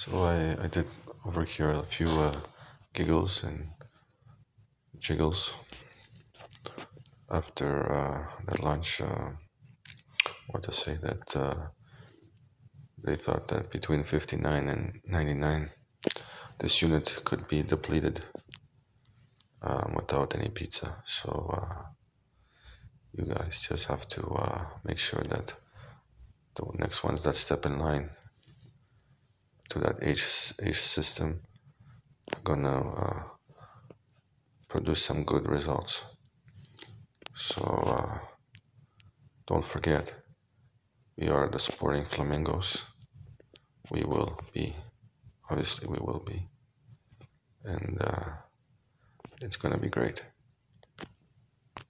So I, I did over here a few uh, giggles and jiggles after uh, that lunch. Uh, or to say that uh, they thought that between 59 and 99, this unit could be depleted um, without any pizza. So uh, you guys just have to uh, make sure that the next ones that step in line to that H, age system are gonna uh, produce some good results. So uh, don't forget, we are the sporting flamingos. We will be, obviously, we will be, and uh, it's gonna be great.